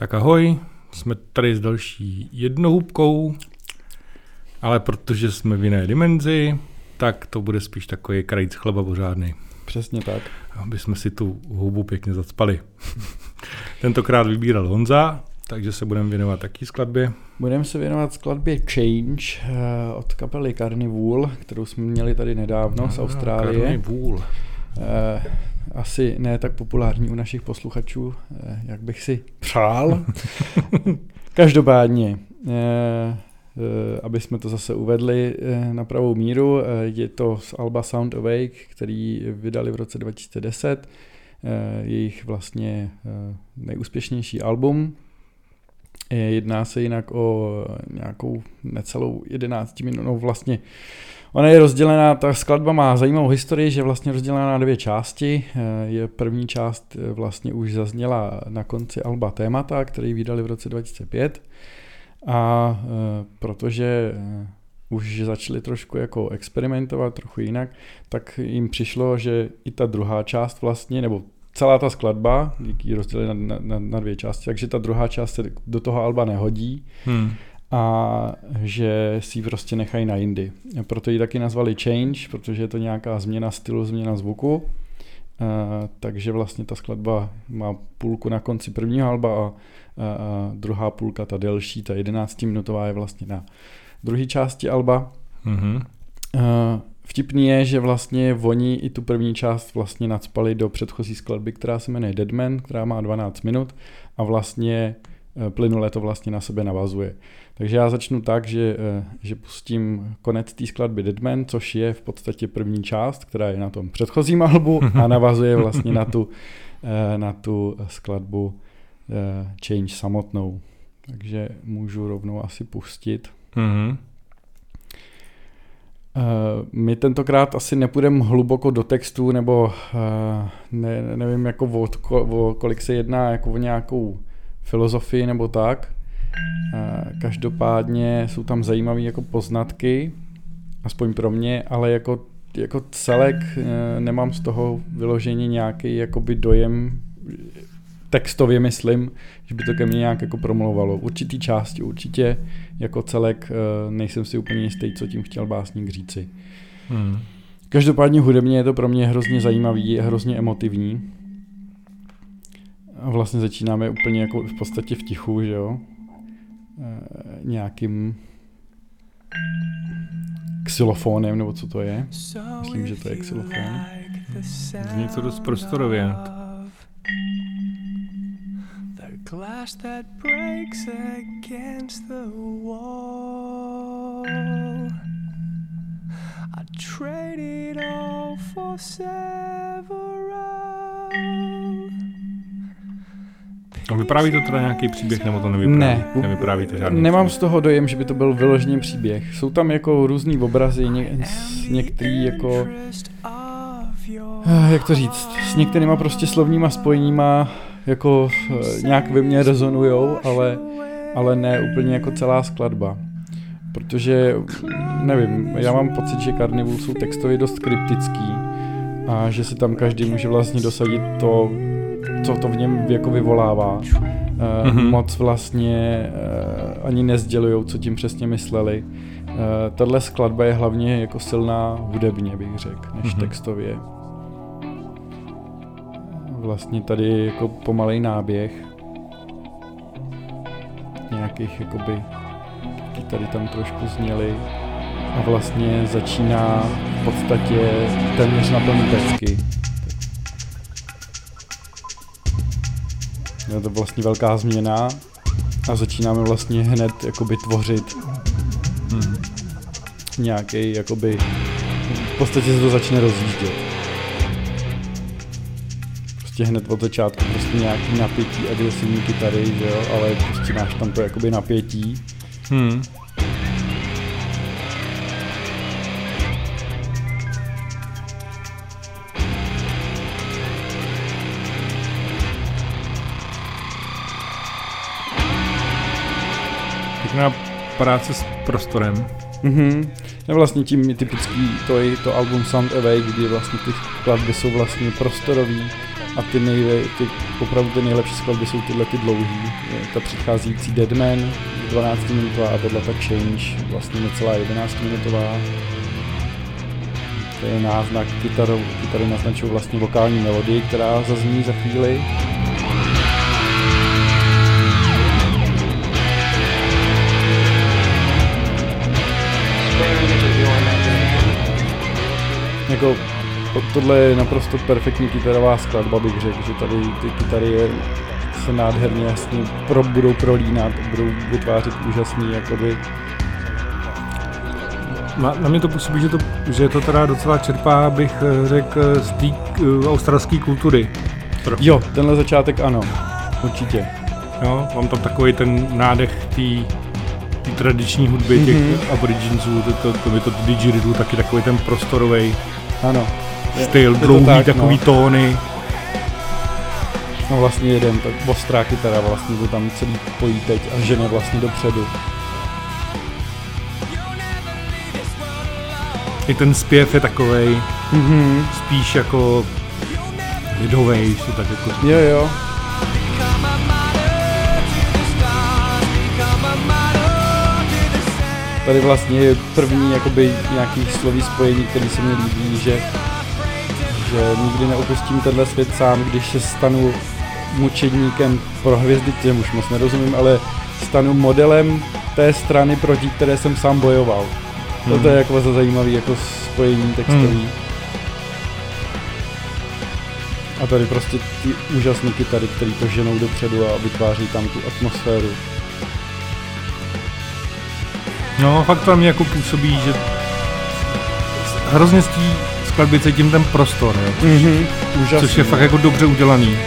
Tak ahoj, jsme tady s další jednohubkou, ale protože jsme v jiné dimenzi, tak to bude spíš takový krajíc chleba pořádný. Přesně tak. Aby jsme si tu hubu pěkně zacpali. Tentokrát vybíral Honza, takže se budeme věnovat taký skladbě. Budeme se věnovat skladbě Change uh, od kapely Carnival, kterou jsme měli tady nedávno no, z Austrálie. Carnival. Asi ne tak populární u našich posluchačů, eh, jak bych si přál. Každopádně, eh, eh, aby jsme to zase uvedli na pravou míru, je to z Alba Sound Awake, který vydali v roce 2010, jejich vlastně nejúspěšnější album. Jedná se jinak o nějakou necelou 11 minut, no vlastně Ona je rozdělená, ta skladba má zajímavou historii, že vlastně rozdělená na dvě části. Eh, je první část eh, vlastně už zazněla na konci Alba Témata, který vydali v roce 2005. A eh, protože už začali trošku jako experimentovat trochu jinak, tak jim přišlo, že i ta druhá část vlastně, nebo celá ta skladba, ji rozdělili na, na, na dvě části, takže ta druhá část se do toho alba nehodí. Hmm a že si ji prostě nechají na jindy. Proto ji taky nazvali Change, protože je to nějaká změna stylu, změna zvuku. Uh, takže vlastně ta skladba má půlku na konci prvního alba a, a, a druhá půlka, ta delší, ta 11-minutová je vlastně na druhé části alba. Mm-hmm. Uh, vtipný je, že vlastně oni i tu první část vlastně nadspali do předchozí skladby, která se jmenuje Deadman, která má 12 minut a vlastně plynule to vlastně na sebe navazuje. Takže já začnu tak, že, eh, že pustím konec té skladby Deadman, což je v podstatě první část, která je na tom předchozím albu a navazuje vlastně na tu, eh, na tu skladbu eh, Change samotnou. Takže můžu rovnou asi pustit. Mm-hmm. My tentokrát asi nepůjdeme hluboko do textu, nebo ne, nevím, jako o, o kolik se jedná, jako o nějakou filozofii nebo tak. Každopádně jsou tam zajímavé jako poznatky, aspoň pro mě, ale jako, jako celek nemám z toho vyloženě nějaký jakoby dojem, textově myslím, že by to ke mně nějak jako promlouvalo. Určitý části určitě, jako celek e, nejsem si úplně jistý, co tím chtěl básník říci. Hmm. Každopádně hudebně je to pro mě hrozně zajímavý, hrozně emotivní. A vlastně začínáme úplně jako v podstatě v tichu, že jo nějakým xylofonem, nebo co to je. Myslím, že to je xylofon. Zní to dost prostorově. Glass that breaks against the wall. I trade it all for several. No vypráví to teda nějaký příběh, nebo to nevypráví? Ne. Nevypráví to žádný Nemám příběh. z toho dojem, že by to byl vyložený příběh. Jsou tam jako různý obrazy, ně, některý jako... Eh, jak to říct? S některýma prostě slovníma spojeníma jako eh, nějak ve mně rezonujou, ale, ale ne úplně jako celá skladba. Protože, nevím, já mám pocit, že Carnival jsou textově dost kryptický a že si tam každý může vlastně dosadit to, co to v něm jako vyvolává. Mm-hmm. Moc vlastně uh, ani nezdělují, co tím přesně mysleli. Tahle skladba je hlavně jako silná hudebně, bych řekl, než mm-hmm. textově. Vlastně tady jako pomalej náběh nějakých jakoby tady tam trošku zněly a vlastně začíná v podstatě téměř na plný pecky. Je to vlastně velká změna a začínáme vlastně hned jakoby tvořit hmm. nějaký jakoby v podstatě se to začne rozjíždět. Prostě hned od začátku prostě nějaký napětí agresivní kytary, že jo, ale prostě máš tam to jakoby napětí. Hmm. Pěkná práce s prostorem. Mm-hmm. Je vlastně tím typický to, je to album Sound Away, kdy vlastně ty skladby jsou vlastně prostorový a ty, nejle, ty opravdu ty nejlepší skladby jsou tyhle ty dlouhý. Ta přicházející Deadman, 12 minutová a tohle ta Change, vlastně necelá 11 minutová. To je náznak kytaru, kytary naznačují vlastně vokální melodii, která zazní za chvíli. Jako, tohle je naprosto perfektní kytarová skladba, bych řekl, že tady ty kytary je, se nádherně jasně pro, budou prolínat, budou vytvářet úžasný jakoby, na, na mě to působí, že to, že to teda docela čerpá, bych eh, řekl, z té uh, australské kultury. Trochu. Jo, tenhle začátek ano, určitě. Jo, mám tam takový ten nádech té tradiční hudby mm-hmm. těch mhm. aboriginců, to, to, to, to, to didgeridoo, taky takový ten prostorový ano. Styl, dlouhý tak, takový no. tóny. No vlastně jeden, tak ostrá kytara vlastně to tam celý pojí teď a žene vlastně dopředu. I ten zpěv je takovej mm-hmm. spíš jako lidovej, to tak jako... Jo, jo. Tady vlastně je první jakoby nějaký slový spojení, který se mi líbí, že, že nikdy neopustím tenhle svět sám, když se stanu mučedníkem pro hvězdy, těm už moc nerozumím, ale stanu modelem té strany, proti které jsem sám bojoval. Hmm. To je jako za zajímavý jako spojení textový. Hmm. A tady prostě ty úžasné kytary, které to ženou dopředu a vytváří tam tu atmosféru. No, fakt to mě jako působí, že hrozně z té skladby cítím ten prostor, jo. Mm-hmm. Úžasný, což je fakt jako dobře udělaný.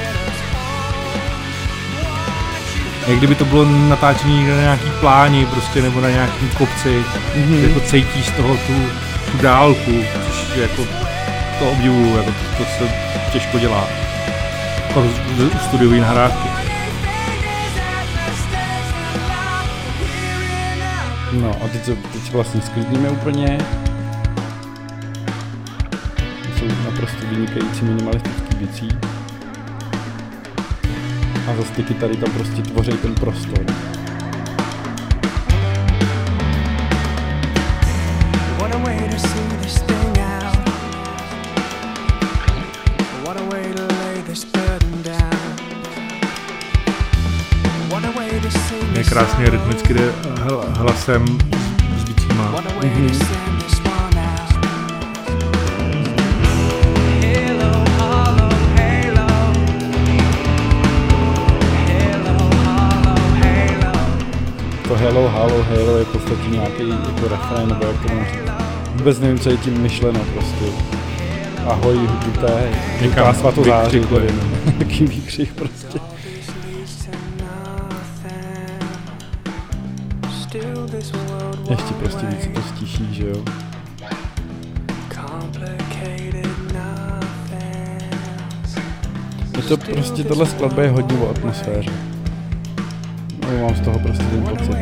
Jak kdyby to bylo natáčení na nějaký pláni prostě, nebo na nějakým kopci, mm-hmm. jako cítíš z toho tu, tu dálku, což jako to obdivuju, jako to, to se těžko dělá. Jako studiový nahrávky. No a teď, teď vlastně sklidníme úplně. Naprosto vynikající minimalistický bicí a zase ty kytary tam prostě tvoří ten prostor. Je krásně rytmicky jde hlasem s bicíma. Mm-hmm. Hello, Halo, Halo je v podstatě nějaký jako refrén, nebo jak to mám říct. Vůbec nevím, co je tím myšleno prostě. Ahoj, hudité, hudká svatozáří, Taký výkřik prostě. Ještě prostě víc to stiší, že jo. Je to prostě, tohle skladba je hodně o atmosféře mám z toho prostě ten pocit.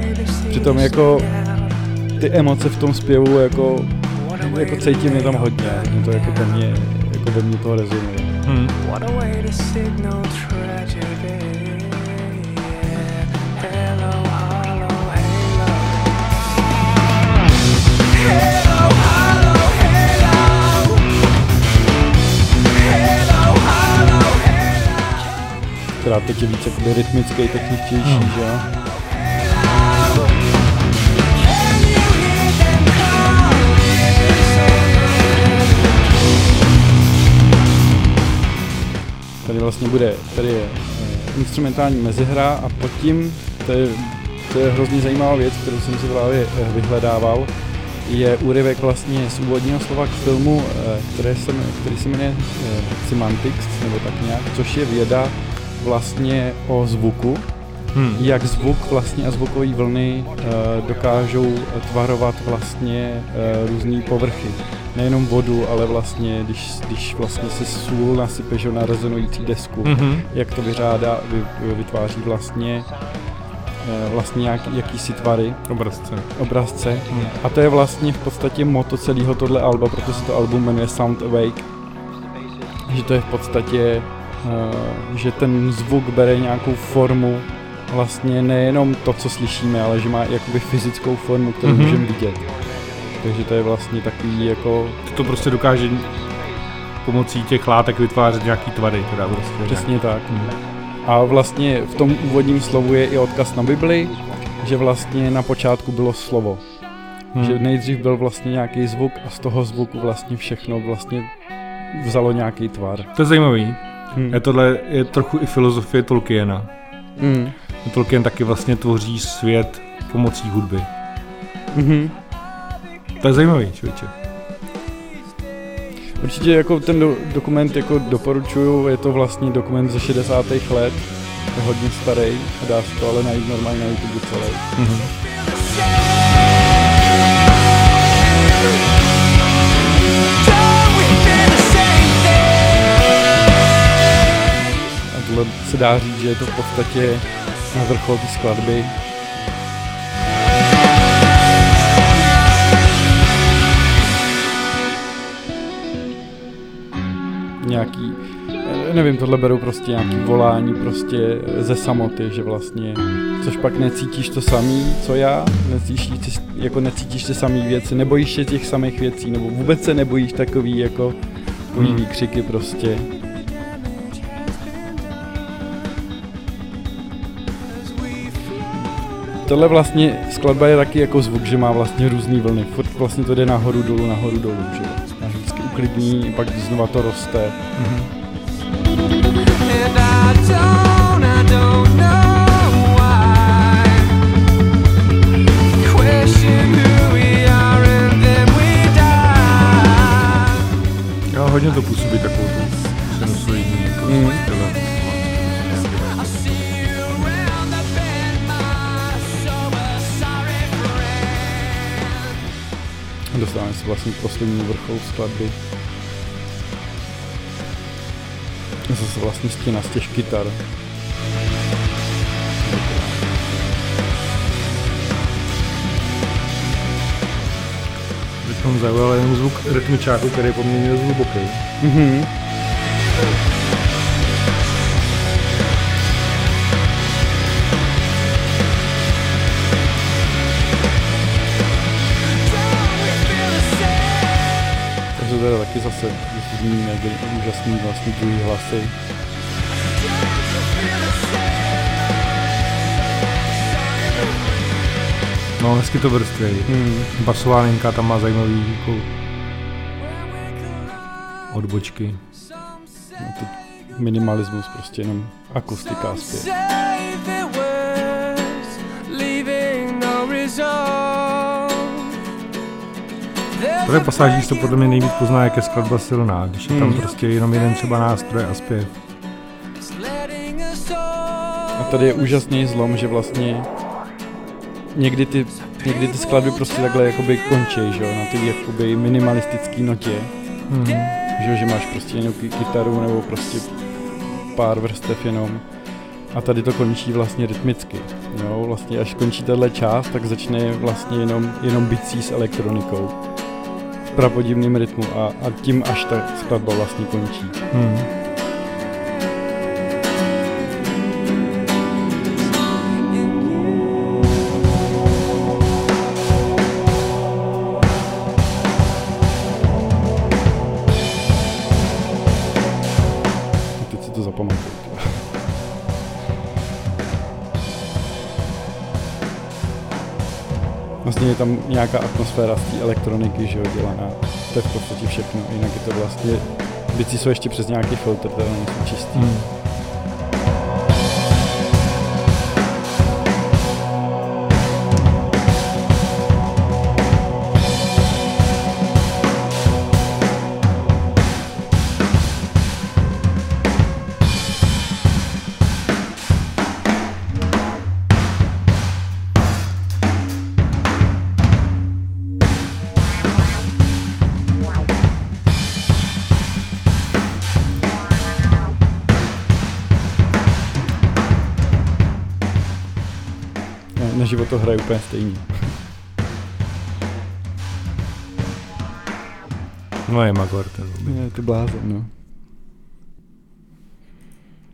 Přitom jako ty emoce v tom zpěvu jako, jako cítím je tam hodně, mě to jako, tam mě, jako ve mně to rezonuje. Hmm. Která teď je víc jakoby rytmický, techničtější, hmm. že jo? Tady vlastně bude, tady je eh, instrumentální mezihra a pod tím, to je, to je hrozně zajímavá věc, kterou jsem si právě eh, vyhledával, je úryvek vlastně z úvodního slova k filmu, eh, které se, který se jmenuje Semantics, nebo tak nějak, což je věda vlastně o zvuku, hmm. jak zvuk vlastně a zvukové vlny uh, dokážou tvarovat vlastně uh, různé povrchy. Nejenom vodu, ale vlastně, když, když vlastně se sůl nasype na rezonující desku, hmm. jak to vyřádá, vy, vytváří vlastně uh, vlastně jak, jakýsi tvary. Obrazce. Obrazce. Hmm. A to je vlastně v podstatě moto celého tohle alba, protože se to album jmenuje Sound Awake. Že to je v podstatě že ten zvuk bere nějakou formu, vlastně nejenom to, co slyšíme, ale že má jakoby fyzickou formu, kterou mm-hmm. můžeme vidět. Takže to je vlastně takový jako... To prostě dokáže pomocí těch látek vytvářet nějaký tvary. Teda prostě, Přesně tak. Mm. A vlastně v tom úvodním slovu je i odkaz na Bibli, že vlastně na počátku bylo slovo. Hmm. Že nejdřív byl vlastně nějaký zvuk a z toho zvuku vlastně všechno vlastně vzalo nějaký tvar. To je zajímavý. Hmm. Je tohle je trochu i filozofie Tolkiena. Hmm. Tolkien taky vlastně tvoří svět pomocí hudby. Hmm. To je zajímavý, člověče. Určitě jako ten do, dokument jako doporučuju, je to vlastně dokument ze 60. let, je hodně starý a dá se to ale najít normálně na YouTube celý. Mm-hmm. Tohle se dá říct, že je to v podstatě na vrchol té skladby, nějaký, eh, nevím, tohle beru prostě nějaký volání prostě ze samoty, že vlastně, což pak necítíš to samý, co já, necítíš, jako necítíš ty samý věci, nebojíš se těch samých věcí, nebo vůbec se nebojíš takový jako hmm. výkřiky prostě. Tohle vlastně skladba je taky jako zvuk, že má vlastně různý vlny. Furt vlastně to jde nahoru dolů, nahoru dolů, že uklidní, pak znova to roste. Mm-hmm. Jo, hodně to působí takovou tu sinusoidní jako mm. Vlastně poslední vrchol skladby. Zase vlastně stěna z těch kytar. Teď zaujal jenom zvuk rytmičáku, který je poměrně hluboký. Mm-hmm. Teda taky zase zmíníme úžasný vlastně druhý hlasy. No, hezky to vrství. Hmm. Basová linka tam má zajímavý jako odbočky. No, minimalismus, prostě jenom akustika zpěv. Tohle pasáží se podle mě nejvíc pozná, jak je skladba silná, když je tam hmm. prostě jenom jeden třeba nástroj a zpěv. A tady je úžasný zlom, že vlastně někdy ty, někdy ty skladby prostě takhle jakoby končí, že jo, na ty jakoby minimalistický notě. Hmm. Že, že máš prostě jenom kytaru nebo prostě pár vrstev jenom. A tady to končí vlastně rytmicky. Jo, vlastně až končí tahle část, tak začne vlastně jenom, jenom bicí s elektronikou prapodivným rytmu a, a tím až ta skladba vlastně končí. Hmm. Tam nějaká atmosféra z té elektroniky, že jo, dělaná. To je v podstatě všechno, jinak je to vlastně, věci jsou ještě přes nějaký filtr, které nejsou čistý. Hmm. Život to hraje úplně stejný. No je Magor ten Je to blázen, no.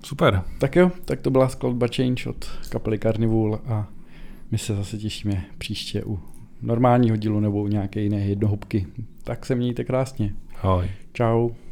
Super. Tak jo, tak to byla skladba Change od kapely Carnival a my se zase těšíme příště u normálního dílu nebo u nějaké jiné jednohubky. Tak se mějte krásně. Ahoj. Ciao.